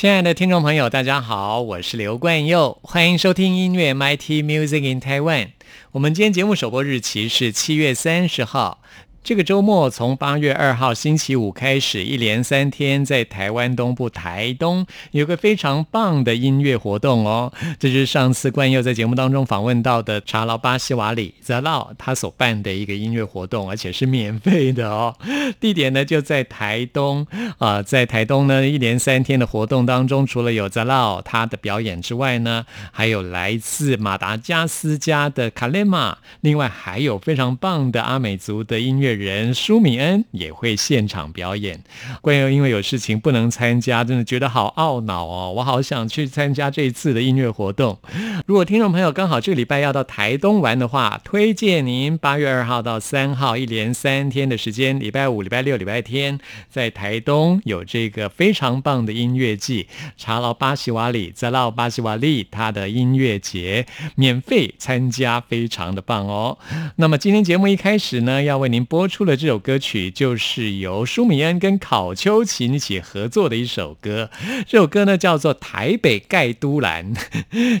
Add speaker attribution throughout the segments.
Speaker 1: 亲爱的听众朋友，大家好，我是刘冠佑，欢迎收听音乐 MIT Music in Taiwan。我们今天节目首播日期是七月三十号。这个周末从八月二号星期五开始，一连三天在台湾东部台东有个非常棒的音乐活动哦。这是上次冠佑在节目当中访问到的查劳巴西瓦里泽劳他所办的一个音乐活动，而且是免费的哦。地点呢就在台东啊，在台东呢一连三天的活动当中，除了有泽劳他的表演之外呢，还有来自马达加斯加的卡雷玛，另外还有非常棒的阿美族的音乐。人舒米恩也会现场表演，关于因为有事情不能参加，真的觉得好懊恼哦！我好想去参加这一次的音乐活动。如果听众朋友刚好这个礼拜要到台东玩的话，推荐您八月二号到三号一连三天的时间，礼拜五、礼拜六、礼拜天在台东有这个非常棒的音乐季，查劳巴西瓦里泽劳巴西瓦利他的音乐节，免费参加，非常的棒哦。那么今天节目一开始呢，要为您播。播出了这首歌曲，就是由舒米恩跟考秋琴一起合作的一首歌。这首歌呢叫做《台北盖都兰》，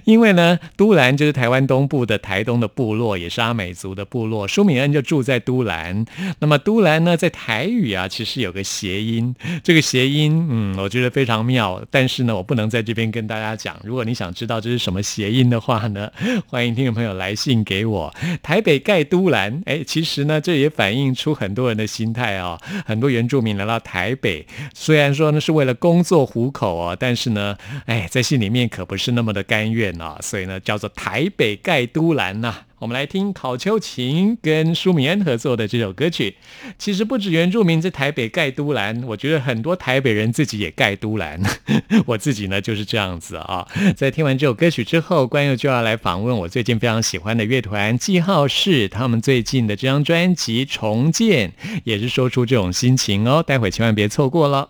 Speaker 1: 因为呢都兰就是台湾东部的台东的部落，也是阿美族的部落。舒米恩就住在都兰。那么都兰呢，在台语啊，其实有个谐音，这个谐音，嗯，我觉得非常妙。但是呢，我不能在这边跟大家讲。如果你想知道这是什么谐音的话呢，欢迎听众朋友来信给我。台北盖都兰，哎，其实呢，这也反映。出很多人的心态啊，很多原住民来到台北，虽然说呢是为了工作糊口哦，但是呢，哎，在心里面可不是那么的甘愿啊，所以呢，叫做台北盖都兰呐。我们来听考秋琴跟舒米恩合作的这首歌曲。其实不止原住民在台北盖都兰，我觉得很多台北人自己也盖都兰。我自己呢就是这样子啊。在听完这首歌曲之后，关佑就要来访问我最近非常喜欢的乐团记号是他们最近的这张专辑《重建》，也是说出这种心情哦。待会千万别错过了。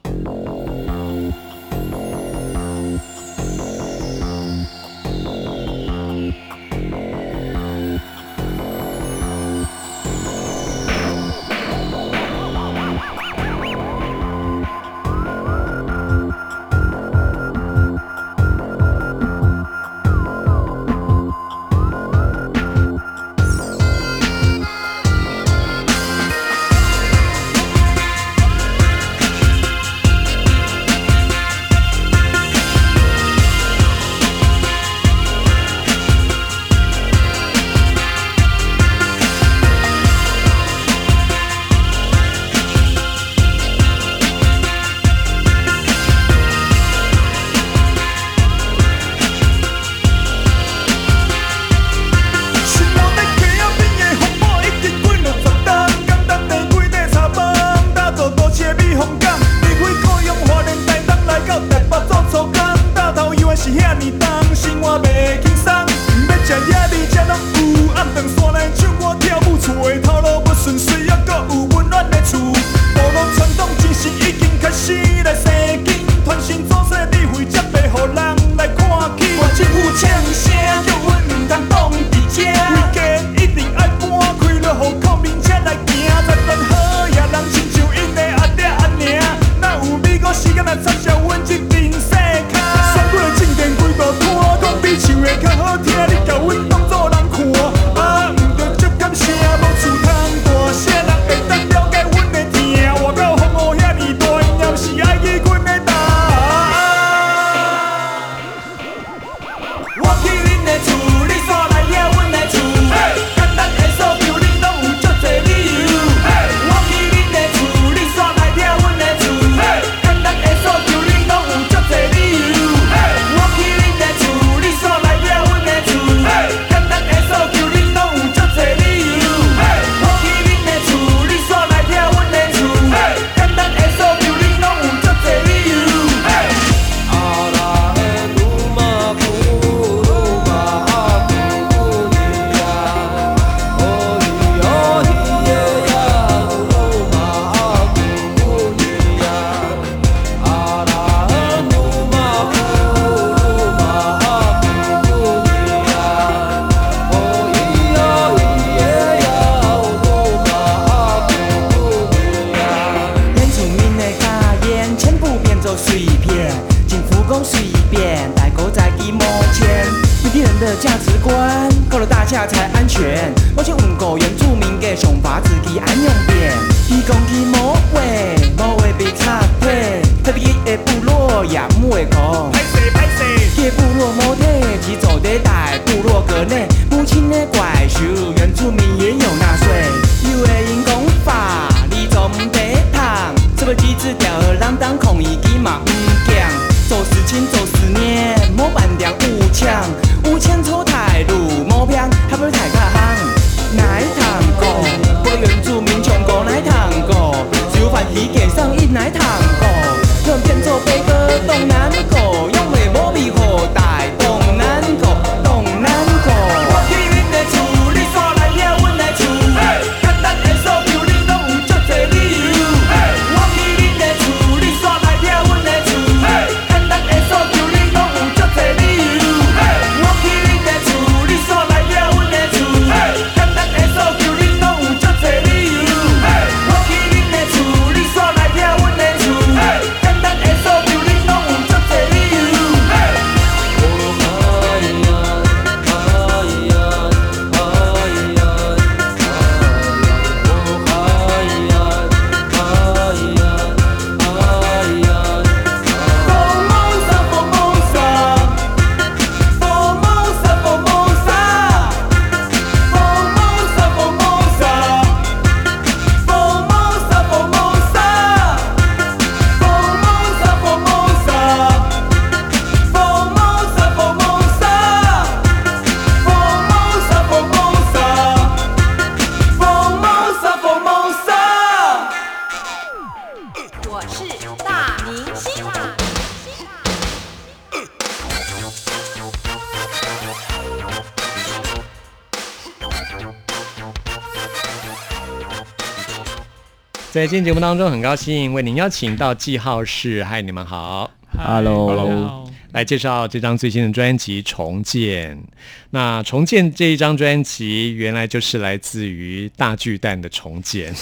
Speaker 2: 价值观，够了大家才安全。我去问过原住民的想法，自己安用变。伊讲伊无话，无话被插腿，特别的部落也唔会讲。
Speaker 3: 拍谁拍谁，
Speaker 2: 这部落模特只走在大部落格内，母亲的怪兽，原住民也有纳税。有的因讲法，你做唔得糖，这个机制吊儿郎当，控伊机嘛唔强。做事情做十年，莫办点五强，
Speaker 1: 在今天节目当中，很高兴为您邀请到记号室，嗨，你们好。
Speaker 4: Hello
Speaker 3: 大家好
Speaker 1: 来介绍这张最新的专辑《重建》。那《重建》这一张专辑，原来就是来自于大巨蛋的重建，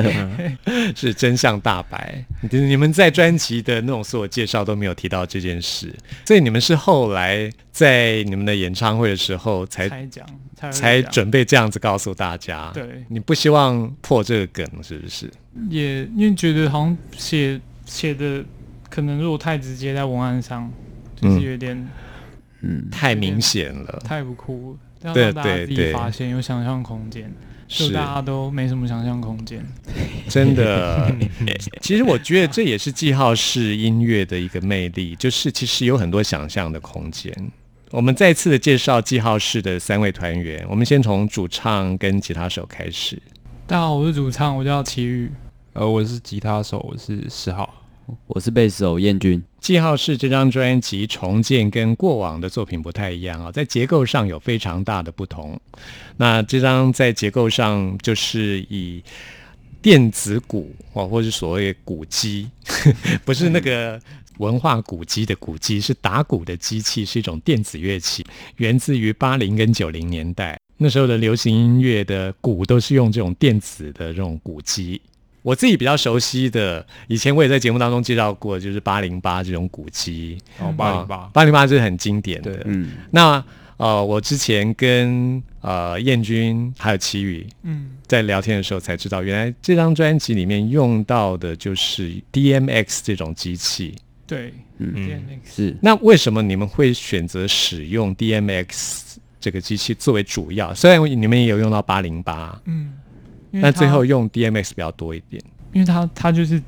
Speaker 1: 是真相大白。你你们在专辑的那种所有介绍都没有提到这件事，所以你们是后来在你们的演唱会的时候才
Speaker 3: 才讲，才
Speaker 1: 准备这样子告诉大家。
Speaker 3: 对
Speaker 1: 你不希望破这个梗，是不是？
Speaker 3: 也因为觉得好像写写的可能如果太直接在文案上，就是
Speaker 1: 嗯
Speaker 3: 有点
Speaker 4: 嗯，
Speaker 1: 太明显了，
Speaker 3: 太不酷了，要
Speaker 1: 对
Speaker 3: 让大家自己
Speaker 1: 对对
Speaker 3: 发现有想象空间，就大家都没什么想象空间。
Speaker 1: 真的，其实我觉得这也是记号式音乐的一个魅力，就是其实有很多想象的空间。我们再次的介绍记号式的三位团员，我们先从主唱跟吉他手开始。
Speaker 3: 大家好，我是主唱，我叫齐宇。
Speaker 5: 呃，我是吉他手，我是十号。
Speaker 4: 我是贝斯手燕君，
Speaker 1: 记号是这张专辑重建跟过往的作品不太一样啊，在结构上有非常大的不同。那这张在结构上就是以电子鼓哦，或是所谓鼓机，不是那个文化古迹的古迹，是打鼓的机器，是一种电子乐器，源自于八零跟九零年代。那时候的流行音乐的鼓都是用这种电子的这种鼓机。我自己比较熟悉的，以前我也在节目当中介绍过，就是八零八这种鼓机。
Speaker 5: 哦，八零八，
Speaker 1: 八零八是很经典的。
Speaker 5: 对
Speaker 4: 嗯，
Speaker 1: 那呃，我之前跟呃燕君还有齐宇
Speaker 3: 嗯，
Speaker 1: 在聊天的时候才知道，原来这张专辑里面用到的就是 DMX 这种机器。
Speaker 3: 对
Speaker 4: 嗯
Speaker 3: ，DMX
Speaker 4: 是
Speaker 1: 那为什么你们会选择使用 DMX 这个机器作为主要？虽然你们也有用到八零八，
Speaker 3: 嗯，
Speaker 1: 但最后用 DMX 比较多一点。
Speaker 3: 因为它它就是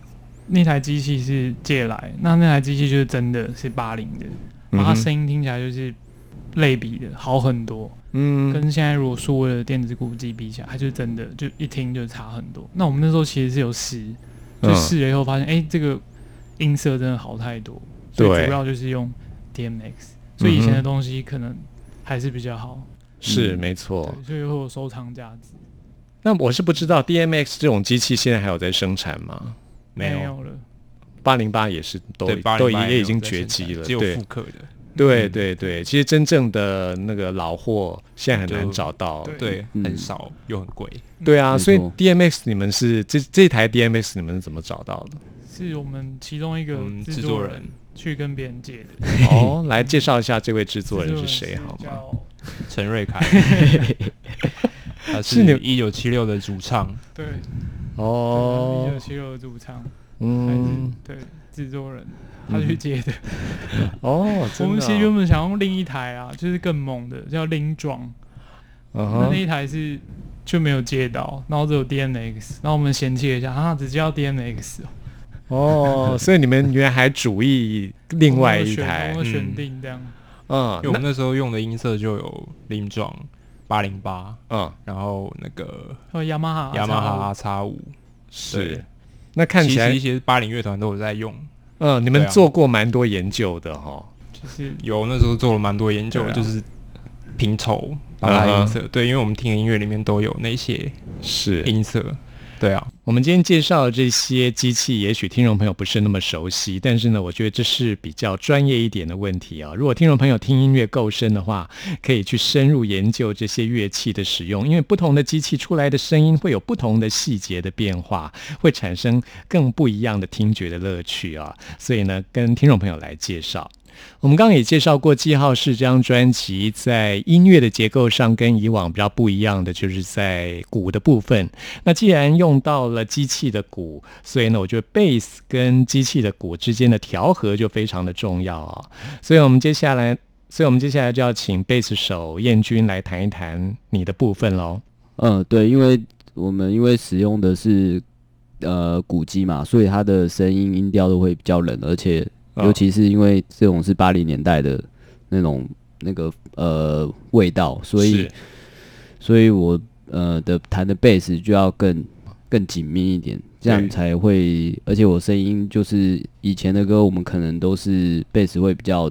Speaker 3: 那台机器是借来，那那台机器就是真的是八零的，然后它声音听起来就是类比的好很多，
Speaker 1: 嗯，
Speaker 3: 跟现在如果数位的电子鼓机比起来，它就真的就一听就差很多。那我们那时候其实是有试，就
Speaker 1: 嗯
Speaker 3: 试了以后发现，哎、这个音色真的好太多，所以
Speaker 1: 对
Speaker 3: 主要就是用 DMX，所以以前的东西可能还是比较好，
Speaker 1: 是
Speaker 4: 嗯
Speaker 1: 没错。
Speaker 3: 所以会有收藏价值。
Speaker 1: 那我是不知道 DMX 这种机器现在还有在生产吗？
Speaker 3: 没有了，
Speaker 1: 八零八也是都都也已经绝迹了，
Speaker 5: 只有复刻的。
Speaker 1: 对对对，其实真正的那个老货现在很难找到。
Speaker 3: 对
Speaker 5: 对，
Speaker 4: 嗯
Speaker 5: 很少又很贵。
Speaker 1: 对啊，所以 DMX 你们是这这台 DMX 你们是怎么找到的？
Speaker 3: 是我们其中一个
Speaker 5: 嗯
Speaker 3: 制作人去跟别人借的。
Speaker 1: 哦，来介绍一下这位制作人是谁 好吗？
Speaker 5: 陈瑞凯，他
Speaker 1: 是
Speaker 5: 一九七六的主唱，
Speaker 3: 对，哦一
Speaker 1: 哦
Speaker 3: 九，七六的主唱，
Speaker 1: 嗯，
Speaker 3: 对制作人，他去接的。
Speaker 1: 哦，
Speaker 3: 我们其实原本想用另一台啊，就是更猛的，叫林庄，
Speaker 1: 嗯
Speaker 3: 那那，一台是就没有接到，然后只有 DNX，然后我们嫌弃了一下，啊，只接到 DNX 哦，
Speaker 1: 哦，所以你们原来还主意另外一台
Speaker 3: 我，们选
Speaker 5: 嗯
Speaker 3: 定这样。
Speaker 1: 嗯
Speaker 5: 因为我们那时候用的音色就有林壮八零八，
Speaker 1: 嗯。
Speaker 5: 然后那个
Speaker 3: 还有雅马哈，
Speaker 5: 雅马哈叉五，
Speaker 1: 是，那看起来
Speaker 5: 其实一些八零乐团都有在用，
Speaker 1: 嗯，你们做过蛮多研究的哈，
Speaker 3: 就是
Speaker 5: 有那时候做了蛮多研究，
Speaker 3: 啊。
Speaker 5: 就是拼凑把音色，对，因为我们听的音乐里面都有那些
Speaker 1: 是。
Speaker 5: 音色，对啊，
Speaker 1: 我们今天介绍的这些机器，也许听众朋友不是那么熟悉，但是呢，我觉得这是比较专业一点的问题啊。如果听众朋友听音乐够深的话，可以去深入研究这些乐器的使用，因为不同的机器出来的声音会有不同的细节的变化，会产生更不一样的听觉的乐趣啊。所以呢，跟听众朋友来介绍。我们刚刚也介绍过《记号式》这张专辑，在音乐的结构上跟以往比较不一样的，就是在鼓的部分。那既然用到了机器的鼓，所以呢，我觉得贝斯跟机器的鼓之间的调和就非常的重要啊。所以我们接下来，所以我们接下来就要请贝斯手燕君来谈一谈你的部分喽。
Speaker 4: 嗯，对，因为我们因为使用的是呃鼓机嘛，所以它的声音音调都会比较冷，而且
Speaker 1: 哦
Speaker 4: 尤其是因为这种是八零年代的那种那个呃味道，所以所以我呃的弹的贝斯就要更更紧密一点，这样才会，而且我声音就是以前的歌，我们可能都是贝斯会比较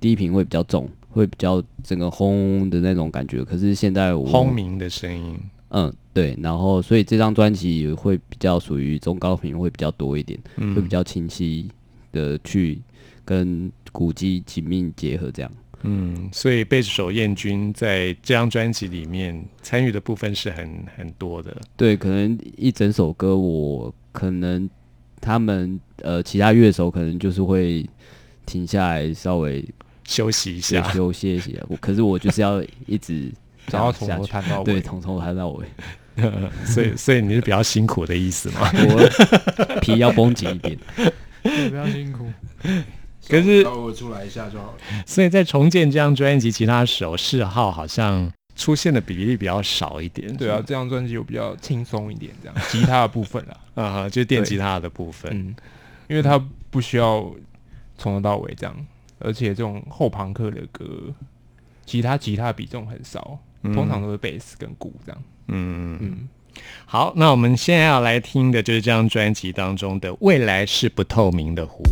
Speaker 4: 低频会比较重，会比较整个轰的那种感觉，可是现在我
Speaker 1: 轰鸣的声音。
Speaker 4: 嗯，对，然后所以这张专辑也会比较属于中高频会比较多一点，
Speaker 1: 嗯。
Speaker 4: 会比较清晰的去跟鼓机紧密结合，这样。
Speaker 1: 嗯，所以贝斯手燕君在这张专辑里面参与的部分是很很多的。
Speaker 4: 对，可能一整首歌我可能他们呃其他乐手可能就是会停下来稍微
Speaker 1: 休息一下，
Speaker 4: 休息一下，我可是我就是要一直这
Speaker 5: 然后从头弹到尾，
Speaker 4: 对，从头弹到尾，
Speaker 1: 所以所以你是比较辛苦的意思吗？
Speaker 4: 我皮要绷紧一点。
Speaker 3: 对比较辛苦。
Speaker 1: 可是
Speaker 5: 稍微出来一下就好了。
Speaker 1: 所以在重建这张专辑，其他手嗜好好像出现的比例比较少一点。
Speaker 5: 对啊，这张专辑有比较轻松一点，这样吉他的部分啦，
Speaker 1: 啊哈，就是电吉他的部分。
Speaker 5: 嗯，因为它不需要从头到尾这样，而且这种后朋克的歌，吉他吉他比重很少，
Speaker 1: 嗯
Speaker 5: 通常都是贝斯跟鼓这样。
Speaker 1: 嗯嗯。
Speaker 5: 嗯，
Speaker 1: 好，那我们现在要来听的就是这张专辑当中的《未来是不透明的湖》。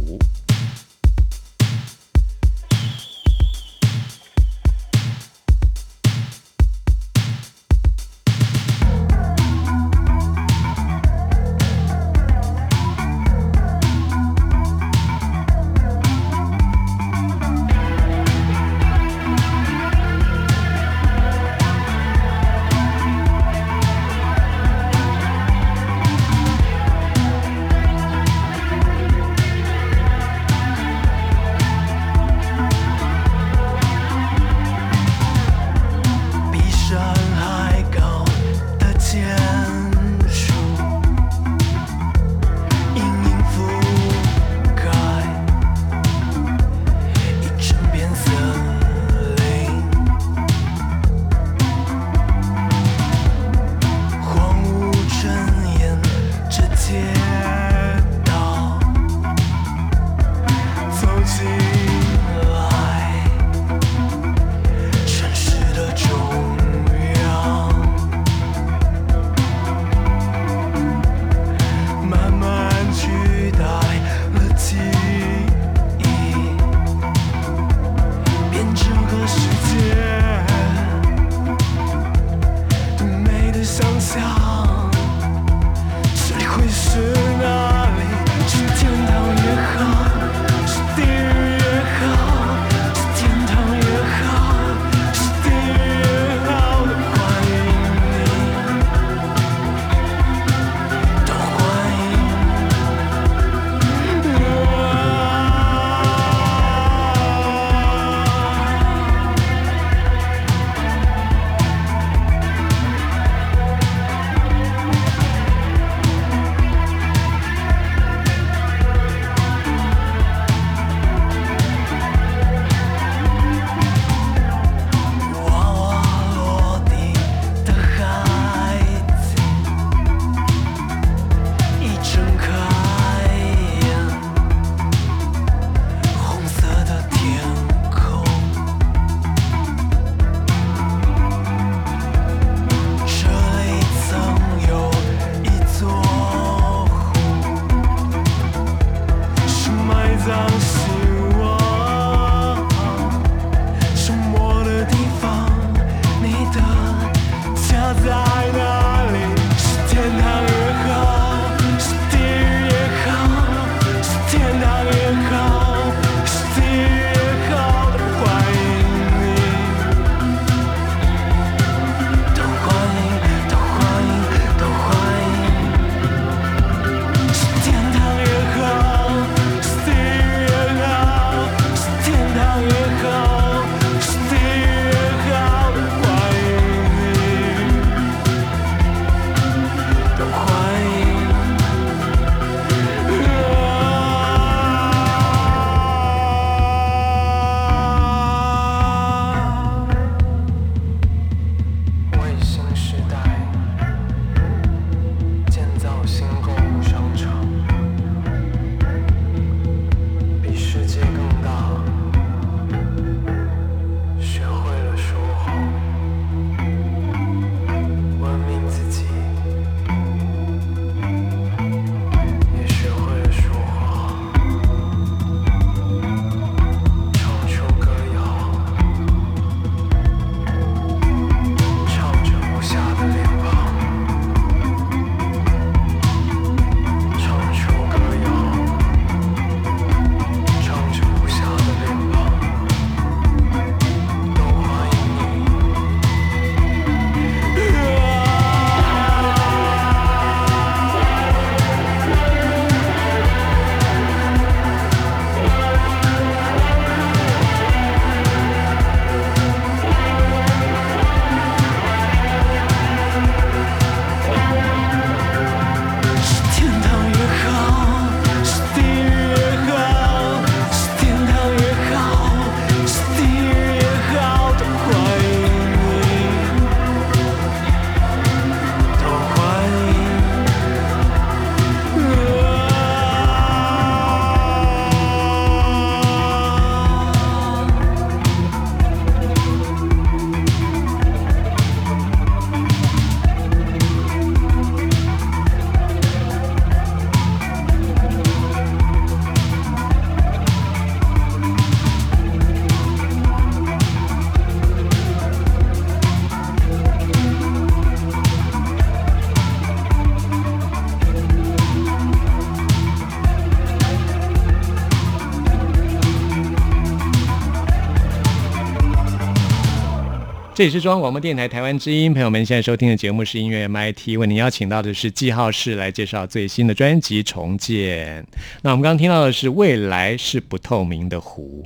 Speaker 1: 这里是中央广播电台台湾之音，朋友们现在收听的节目是音乐 MIT，为您邀请到的是记号室来介绍最新的专辑《重建》。那我们刚刚听到的是“未来是不透明的湖”，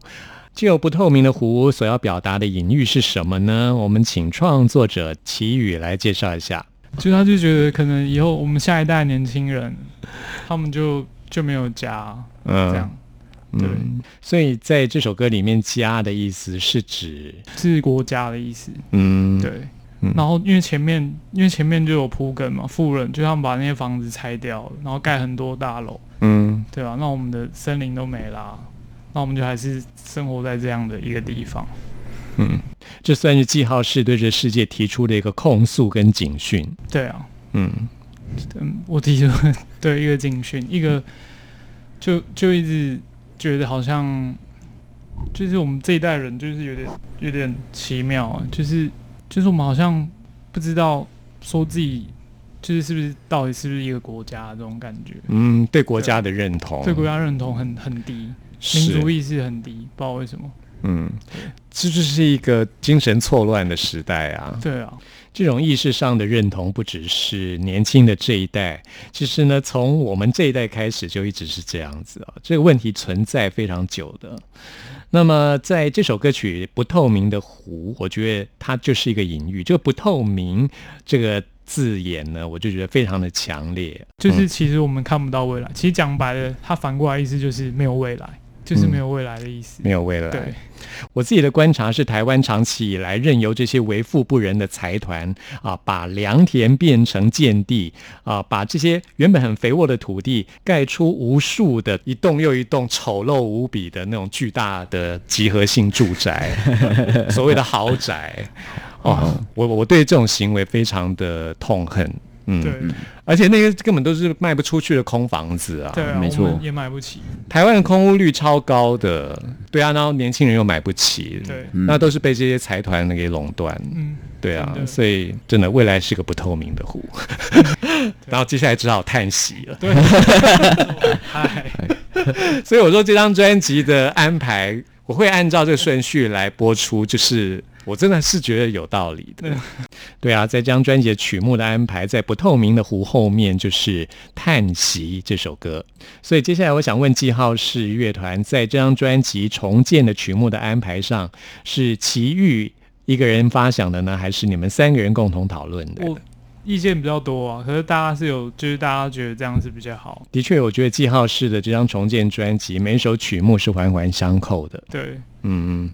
Speaker 1: 既有不透明的湖所要表达的隐喻是什么呢？我们请创作者齐宇来介绍一下。
Speaker 3: 就他就觉得可能以后我们下一代年轻人，他们就就没有家，
Speaker 1: 嗯
Speaker 3: 这样对。
Speaker 1: 嗯，所以在这首歌里面，“家”的意思是指，
Speaker 3: 是国家的意思。
Speaker 1: 嗯，
Speaker 3: 对，
Speaker 1: 嗯。
Speaker 3: 然后因为前面因为前面就有铺梗嘛，富人就他们把那些房子拆掉了，然后盖很多大楼，
Speaker 1: 嗯。
Speaker 3: 对吧、那我们的森林都没啦，那我们就还是生活在这样的一个地方。
Speaker 1: 嗯，这算是记号室对这世界提出的一个控诉跟警讯。
Speaker 3: 对啊，
Speaker 1: 嗯。
Speaker 3: 嗯，我提出对一个警讯，一个就就一直觉得好像就是我们这一代人就是有点有点奇妙啊，就是就是我们好像不知道说自己就是是不是到底是不是一个国家这种感觉，
Speaker 1: 嗯，对国家的认同，
Speaker 3: 对国家认同很很低，民族意识很低，不知道为什么。
Speaker 1: 嗯，这就是一个精神错乱的时代啊。
Speaker 3: 对啊，
Speaker 1: 这种意识上的认同，不只是年轻的这一代，其实呢，从我们这一代开始就一直是这样子啊。这个问题存在非常久的。那么，在这首歌曲《不透明的湖》，我觉得它就是一个隐喻。这个“不透明”这个字眼呢，我就觉得非常的强烈。
Speaker 3: 就是其实我们看不到未来，其实讲白了，它反过来意思就是没有未来，就是没有未来的意思。
Speaker 1: 没有未来。
Speaker 3: 对，
Speaker 1: 我自己的观察是，台湾长期以来任由这些为富不仁的财团啊，把良田变成建地啊，把这些原本很肥沃的土地盖出无数的一栋又一栋丑陋无比的那种巨大的集合性住宅，所谓的豪宅。哦，我我对这种行为非常的痛恨。嗯，
Speaker 3: 对，
Speaker 1: 而且那些根本都是卖不出去的空房子啊。
Speaker 3: 对啊，
Speaker 4: 没错
Speaker 3: 也买不起。
Speaker 1: 台湾的空屋率超高的，对啊，然后年轻人又买不起，
Speaker 3: 对，
Speaker 4: 嗯
Speaker 1: 那都是被这些财团给垄断。
Speaker 3: 嗯，
Speaker 1: 对啊所以真的未来是个不透明的湖。然后接下来只好叹息了。
Speaker 3: 对，嗨，
Speaker 1: 所以我说这张专辑的安排，我会按照这个顺序来播出，就是我真的是觉得有道理的
Speaker 3: 对。
Speaker 1: 啊，在这张专辑的曲目的安排，在不透明的湖后面就是《叹息》这首歌。所以接下来我想问记号是乐团在这张专辑重建的曲目的安排上，是齐豫一个人发想的呢，还是你们三个人共同讨论的？
Speaker 3: 我意见比较多啊，可是大家是有，就是大家觉得这样是比较好。
Speaker 1: 的确，我觉得记号式的这张重建专辑，每一首曲目是环环相扣的。
Speaker 3: 对，
Speaker 1: 嗯嗯，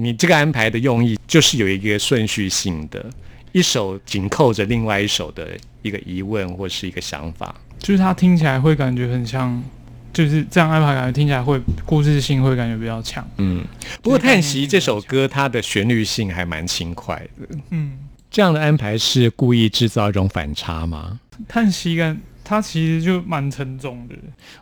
Speaker 1: 你这个安排的用意就是有一个顺序性的，一首紧扣着另外一首的一个疑问或是一个想法。
Speaker 3: 就是它听起来会感觉很像，就是这样安排，感觉听起来会故事性会感觉比较强。
Speaker 1: 嗯，不过《叹息》这首歌，它的旋律性还蛮轻快的。
Speaker 3: 嗯，
Speaker 1: 这样的安排是故意制造一种反差吗？
Speaker 3: 叹息感，它其实就蛮沉重的。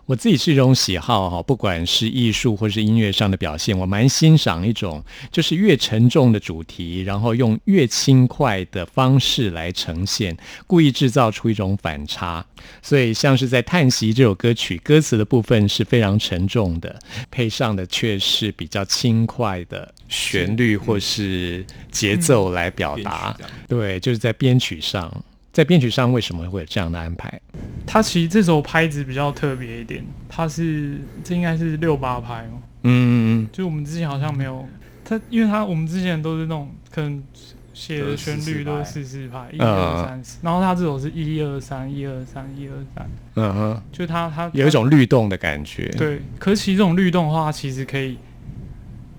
Speaker 1: 我自己是一种喜好哈，不管是艺术或是音乐上的表现，我蛮欣赏一种就是越沉重的主题，然后用越轻快的方式来呈现，故意制造出一种反差。所以像是在《叹息》这首歌曲，歌词的部分是非常沉重的，配上的却是比较轻快的旋律或是节奏来表达。对，就是在编曲上。在编曲上为什么会有这样的安排？
Speaker 3: 它其实这首拍子比较特别一点，它是这应该是六八拍哦，
Speaker 1: 嗯，
Speaker 3: 就我们之前好像没有它，因为它我们之前都是那种可能写的旋律都是四四拍，一二三四，然后它这首是一二三一二三一二三，
Speaker 1: 嗯哼。
Speaker 3: 就它它
Speaker 1: 有一种律动的感觉。，
Speaker 3: 对，可是其实这种律动的话，其实可以，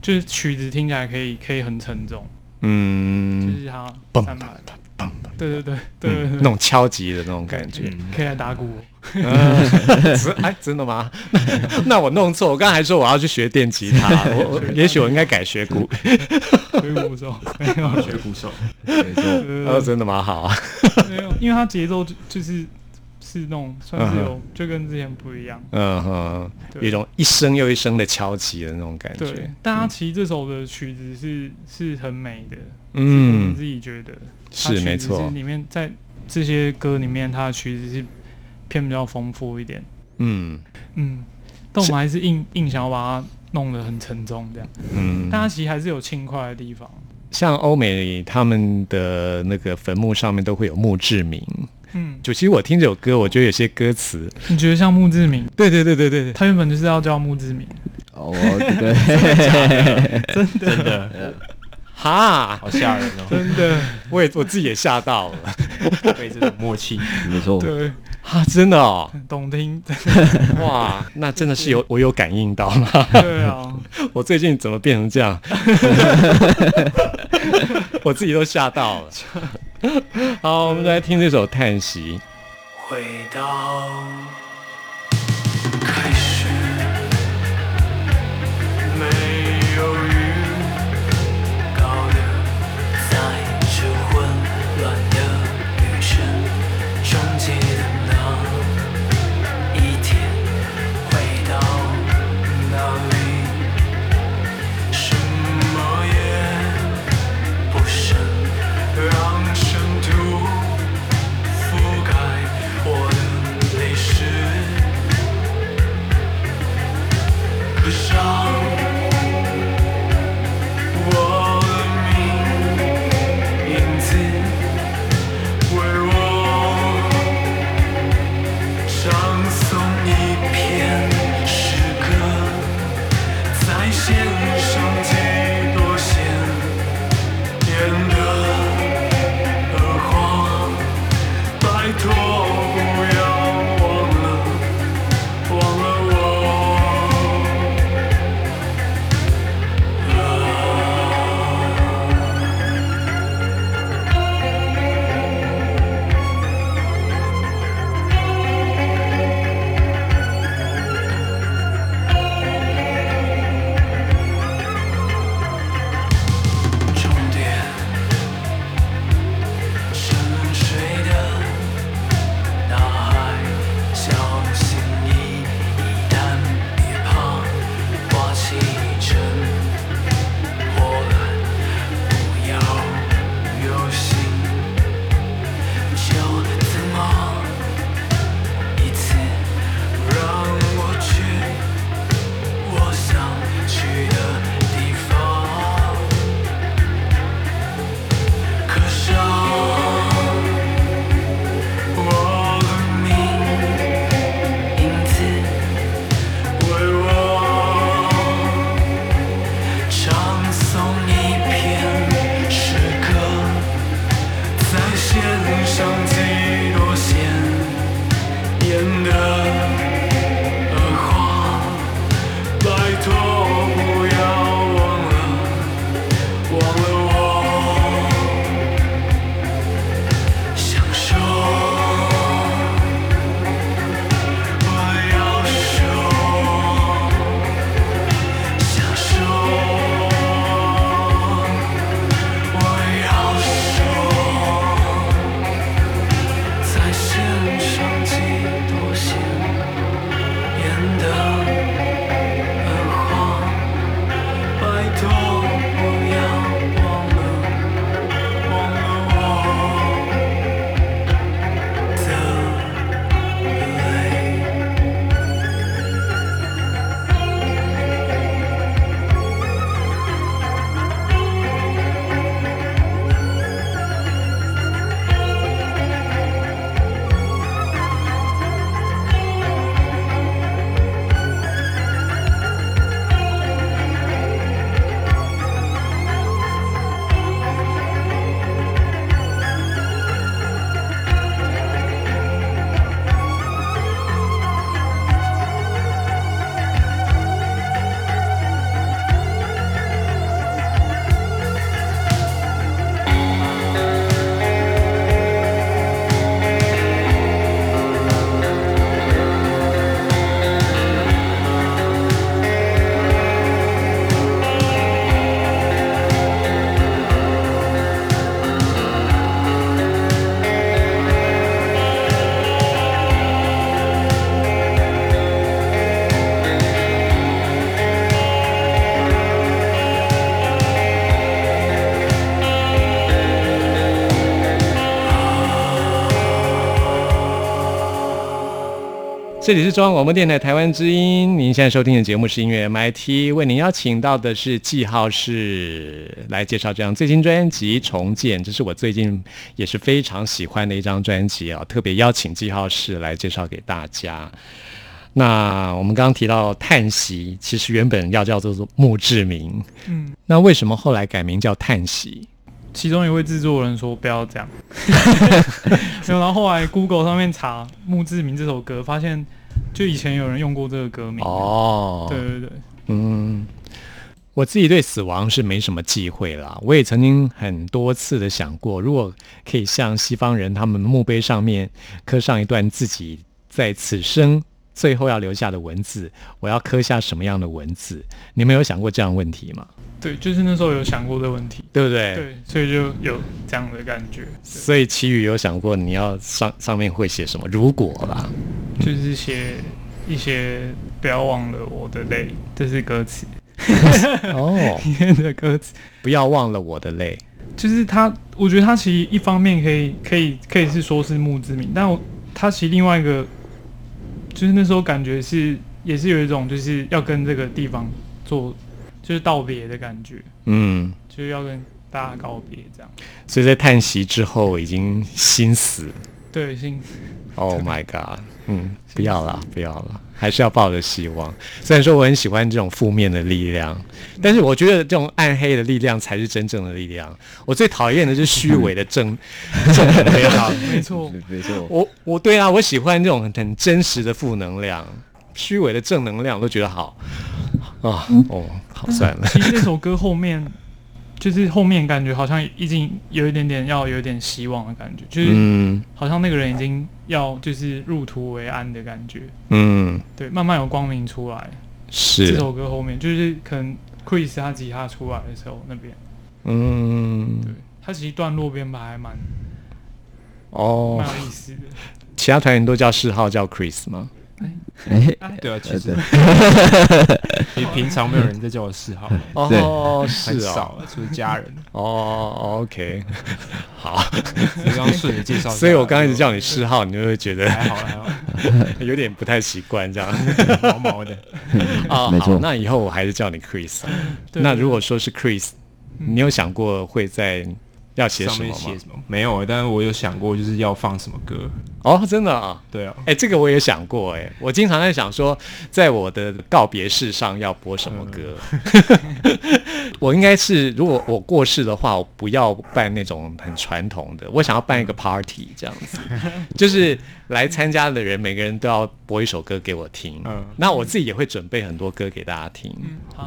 Speaker 3: 就是曲子听起来可以可以很沉重，嗯。就
Speaker 1: 嗯，
Speaker 3: 是它
Speaker 1: 嘣
Speaker 3: 三拍，
Speaker 1: 嘣
Speaker 3: 对对对对
Speaker 1: 那种敲击的那种感觉。
Speaker 3: 可以来打鼓，
Speaker 1: 嗯 真哎，真的吗？那我弄错，我刚才说我要去学电吉他，我我也许我应该改学鼓。
Speaker 3: 所以鼓手。没有
Speaker 5: 学鼓手，
Speaker 4: 没错，
Speaker 1: 哦，真的蛮？好啊。
Speaker 3: 没有，因为它节奏就就是是那种算是有就跟之前不一样，
Speaker 1: 嗯哼，有一种一声又一声的敲击的那种感
Speaker 3: 对
Speaker 1: 觉。，
Speaker 3: 但它其实这首的曲子是是很美的，
Speaker 1: 嗯。
Speaker 3: 自，己觉得。它
Speaker 1: 是没错。
Speaker 3: 是。里面在这些歌里面，它的曲子是偏比较丰富一点，
Speaker 1: 嗯。
Speaker 3: 嗯，但我们还是硬硬想要把它弄得很沉重这样，
Speaker 1: 嗯。
Speaker 3: 但它其实还是有轻快的地方，
Speaker 1: 像欧美他们的那个坟墓上面都会有墓志铭。
Speaker 3: 嗯，
Speaker 1: 就其实我听这首歌，我觉得有些歌词，
Speaker 3: 你觉得像墓志铭？
Speaker 1: 对对对对对对，
Speaker 3: 他原本就是要叫墓志铭，
Speaker 4: 哦，对，
Speaker 5: 真的
Speaker 1: 哈，
Speaker 5: 好吓人哦，
Speaker 3: 真的，
Speaker 1: 我也我自己也吓到了，
Speaker 5: 被这种默契，
Speaker 4: 没错，
Speaker 3: 对，
Speaker 1: 哈，真的哦，
Speaker 3: 懂听，
Speaker 1: 哇，那真的是有我有感应到吗？
Speaker 3: 对啊，
Speaker 1: 我最近怎么变成这样？我自己都吓到了。好，我们来听这首《叹息》。
Speaker 6: 回到这里
Speaker 1: 是中央广播电台台湾之音，您现在收听的节目是音乐 MIT，为您邀请到的是记号室来介绍这张最新专辑《重建》，这是我最近也是非常喜欢的一张专辑啊，特别邀请记号室来介绍给大家。那我们刚刚提到叹息，其实原本要叫做墓志铭，
Speaker 3: 嗯，
Speaker 1: 那为什么后来改名叫叹息？
Speaker 3: 其中一位制作人说不要这样，然后后来 Google 上面查《墓志铭》这首歌，发现就以前有人用过这个歌名。
Speaker 1: 哦，
Speaker 3: 对对对，
Speaker 1: 嗯，我自己对死亡是没什么忌讳啦。我也曾经很多次的想过，如果可以像西方人他们墓碑上面刻上一段自己在此生最后要留下的文字，我要刻下什么样的文字？你们有想过这样的问题吗？
Speaker 3: 对，就是那时候有想过这个问题，
Speaker 1: 对不对？
Speaker 3: 对，所以就有这样的感觉，
Speaker 1: 所以奇宇有想过你要上上面会写什么？如果啦，
Speaker 3: 就是写一些不要忘了我的泪，这是歌词
Speaker 1: 哦，
Speaker 3: 里面的歌词。
Speaker 1: 不要忘了我的泪。
Speaker 3: 就是他，我觉得他其实一方面可以可以可以是说是墓志铭，但我他其实另外一个，就是那时候感觉是也是有一种就是要跟这个地方做就是道别的感觉，
Speaker 1: 嗯，
Speaker 3: 就是要跟大家告别这样。
Speaker 1: 所以在叹息之后已经心死。
Speaker 3: 对，心死
Speaker 1: Oh my god！嗯，不要啦，不要啦，还是要抱着希望。虽然说我很喜欢这种负面的力量，但是我觉得这种暗黑的力量才是真正的力量。我最讨厌的是虚伪的正 正能量。
Speaker 3: 没错，
Speaker 4: 没错，
Speaker 1: 我我对啊，我喜欢这种很很真实的负能量，虚伪的正能量我都觉得好啊。哦，好算了。
Speaker 3: 其实这首歌后面就是后面感觉好像已经有一点点要有一点希望的感觉，就是
Speaker 1: 嗯
Speaker 3: 好像那个人已经要就是入土为安的感觉。
Speaker 1: 嗯，
Speaker 3: 对，慢慢有光明出来。
Speaker 1: 是这
Speaker 3: 首歌后面就是可能 Chris 他吉他出来的时候，那边
Speaker 1: 嗯
Speaker 3: 对他其实段落编排还蛮
Speaker 1: 哦
Speaker 3: 蛮，有意思的。
Speaker 1: 其他团员都叫嗜好叫 Chris 吗？
Speaker 4: 哎，
Speaker 3: 哎，
Speaker 5: 对啊，其
Speaker 4: 呃
Speaker 5: 实
Speaker 4: 你
Speaker 5: 平平常没有人在叫我嗜好，
Speaker 1: 哦，
Speaker 5: 很。少，除了家人。
Speaker 1: 哦 $，OK，好，
Speaker 5: 你刚刚顺着介绍，
Speaker 1: 所以我刚开始叫你嗜号，你就会觉得
Speaker 5: 还好还好，
Speaker 1: 有点不太习惯这样。
Speaker 5: 毛毛的。
Speaker 1: 啊，
Speaker 4: 没错。
Speaker 1: 好那以后我还是叫你 Chris 那如果说是 Chris，你有想过会在要写
Speaker 5: 上
Speaker 1: 什么吗？
Speaker 5: 面写什么？没有，但是我有想过，就是要放什么歌。
Speaker 1: 哦，真的啊。
Speaker 5: 对啊，
Speaker 1: 哎、这个我也想过哎、我经常在想说，在我的告别式上要播什么歌。我应该是，如果我过世的话，我不要办那种很传统的，我想要办一个 party 这样子，就是来参加的人每个人都要播一首歌给我听。
Speaker 5: 嗯
Speaker 1: 那我自己也会准备很多歌给大家听。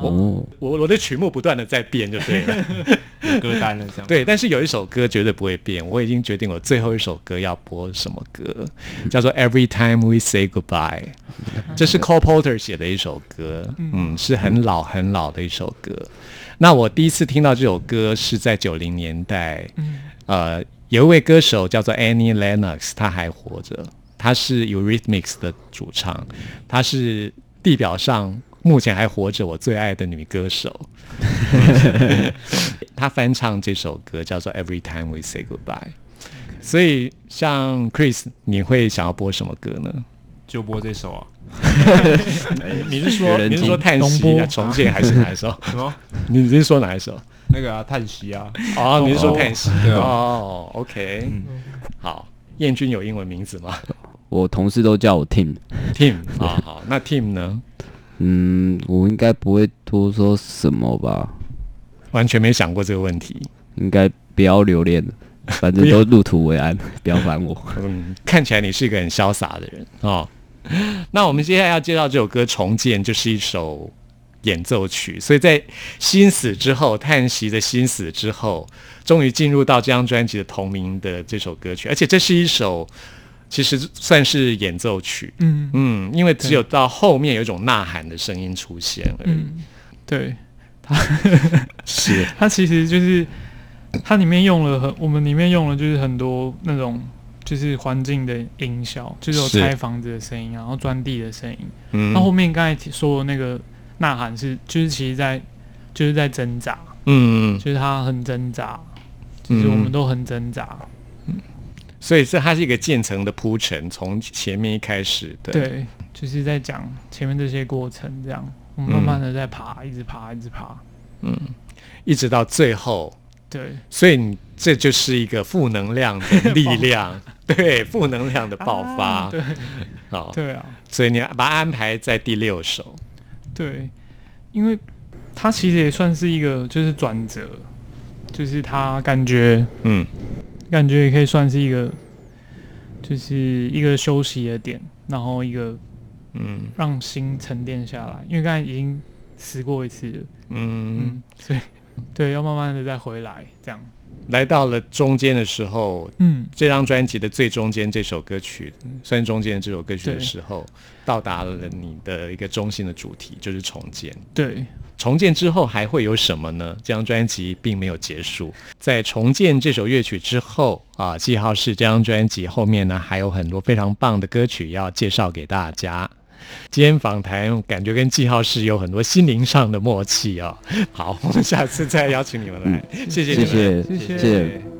Speaker 1: 我我的曲目不断的在变，就对了。
Speaker 5: 有歌单了这样。
Speaker 1: 对，但是有一首歌绝对不会变，我已经决定我最后一首歌要播什么歌，叫做《Every Time We Say Goodbye》，这是 Cole Porter 写的一首歌，嗯，是很老很老的一首歌。那我第一次听到这首歌是在九零年代，
Speaker 3: 嗯。
Speaker 1: 呃，有一位歌手叫做 Annie Lennox，他还活着，他是 Eurythmics 的主唱，他是地表上目前还活着我最爱的女歌手。她翻唱这首歌叫做《Every Time We Say Goodbye》，所以像 Chris，你会想要播什么歌呢？
Speaker 5: 就播这首啊。
Speaker 1: 你是说你是说叹息、
Speaker 3: 啊
Speaker 1: 重建还是哪一首？
Speaker 5: 什么？
Speaker 1: 你是说哪一首？
Speaker 5: 那个啊，叹息啊。
Speaker 1: 哦，你是说叹息？哦，OK，
Speaker 5: 嗯
Speaker 1: 好。燕君有英文名字吗
Speaker 4: 我同事都叫我 Tim。
Speaker 1: ？Tim 啊，好，那 Tim 呢？
Speaker 4: 嗯，我应该不会多说什么吧，
Speaker 1: 完全没想过这个问题。
Speaker 4: 应该不要留恋了，反正都入土为安，不要烦我。
Speaker 1: 嗯，看起来你是一个很潇洒的人哦。那我们接下来要介绍这首歌《重建》，就是一首演奏曲，所以在心死之后，叹息的心死之后，终于进入到这张专辑的同名的这首歌曲，而且这是一首其实算是演奏曲，
Speaker 3: 嗯。
Speaker 1: 嗯，因为只有到后面有一种呐喊的声音出现而已。
Speaker 3: 嗯，对，
Speaker 1: 是，
Speaker 3: 它其实就是它里面用了很，我们里面用了就是很多那种就是环境的音效，就是有拆房子的声音啊，然后钻地的声音。
Speaker 1: 嗯。
Speaker 3: 那后面刚才提说的那个呐喊是，就是其实在就是在挣扎，
Speaker 1: 嗯，
Speaker 3: 就是他很挣扎，就是我们都很挣扎。
Speaker 1: 所以这它是一个渐层的铺陈，从前面一开始，对，
Speaker 3: 对，就是在讲前面这些过程，这样我们慢慢的在爬，一直爬，一直爬，嗯
Speaker 1: 一直到最后，
Speaker 3: 对。
Speaker 1: 所以你这就是一个负能量的力量，对，负能量的爆发，
Speaker 3: 啊对。
Speaker 1: 好，
Speaker 3: 对啊，
Speaker 1: 所以你把它安排在第六首，
Speaker 3: 对，因为它其实也算是一个就是转折，就是他感觉
Speaker 1: 嗯
Speaker 3: 感觉也可以算是一个，就是一个休息的点，然后一个
Speaker 1: 嗯。
Speaker 3: 让心沉淀下来，因为刚才已经死过一次了，
Speaker 1: 嗯，
Speaker 3: 嗯，所以 对，要慢慢的再回来，这样，
Speaker 1: 来到了中间的时候，
Speaker 3: 嗯，
Speaker 1: 这张专辑的最中间这首歌曲，算中间这首歌曲的
Speaker 3: 对
Speaker 1: 时候，到达了你的一个中心的主题，就是重建。
Speaker 3: 对，
Speaker 1: 重建之后还会有什么呢？这张专辑并没有结束，在重建这首乐曲之后啊，记号是这张专辑后面呢还有很多非常棒的歌曲要介绍给大家。今天访谈感觉跟记号是有很多心灵上的默契哦。好，我们下次再邀请你们来，谢谢你们。
Speaker 4: 谢
Speaker 3: 谢谢
Speaker 4: 谢谢。
Speaker 7: 我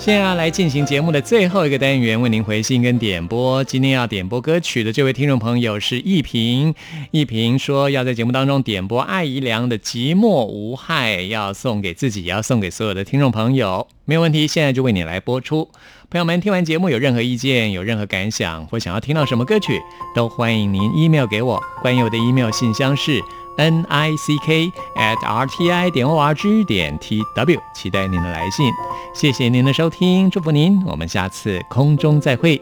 Speaker 1: 现在要来进行节目的最后一个单元，为您回信跟点播。今天要点播歌曲的这位听众朋友是易平，易平说要在节目当中点播艾怡良的《寂寞无害》，要送给自己，也要送给所有的听众朋友。没有问题，现在就为你来播出。朋友们，听完节目有任何意见、有任何感想，或想要听到什么歌曲，都欢迎您 email 给我。关于我的 email 信箱是。N i c k at r t i 点 o r g 点 t w，期待您的来信。谢谢您的收听，祝福您，我们下次空中再会。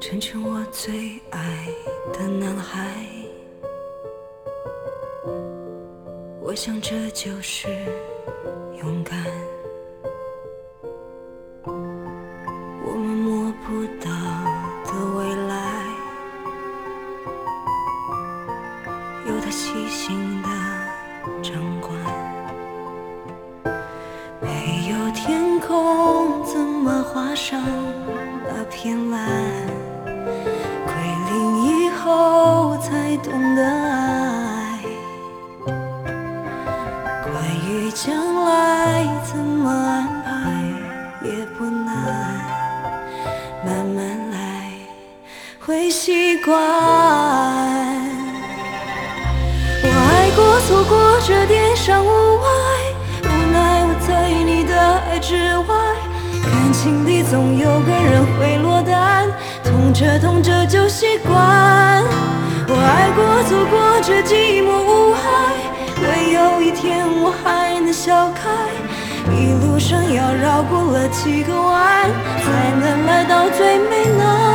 Speaker 8: 成全我最爱的男孩，我想这就是勇敢。我们摸不到的未来，有他细心。风怎么画上那片蓝，归零以后才懂得爱。关于将来怎么安排也不难，慢慢来会习惯。我爱过错过这点伤无，之外。感情里总有个人会落单，痛着痛着就习惯。我爱过，走过，这寂寞无害，唯有一天我还能笑开。一路上要绕过了几个弯，才能来到最美那。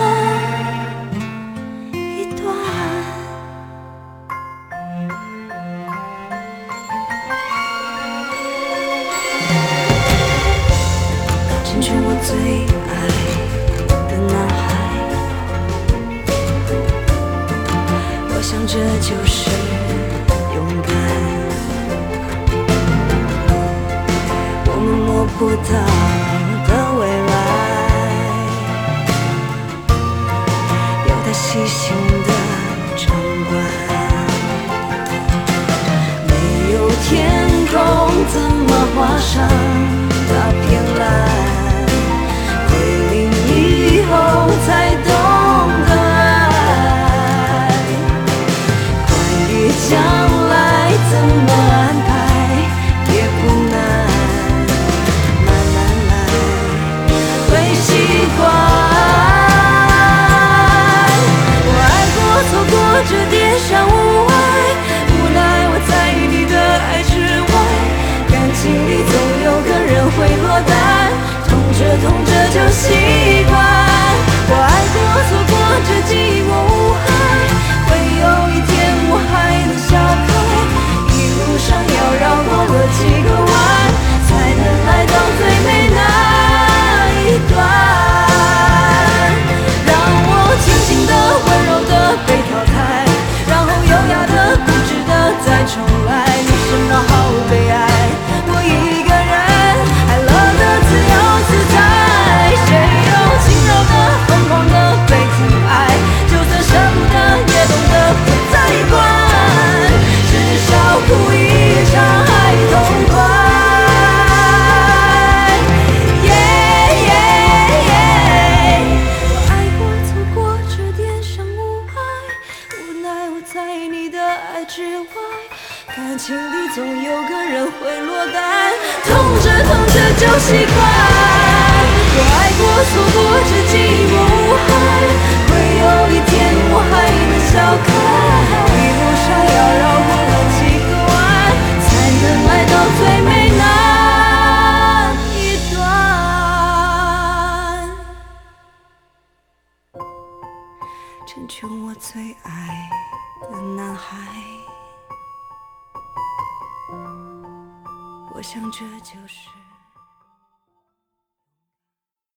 Speaker 8: 这就是勇敢。我们摸不到的未来，有他细心的掌管。没有天空，怎么画上那片蓝？归零以后，才痛着就习惯。我爱过，错过，这寂寞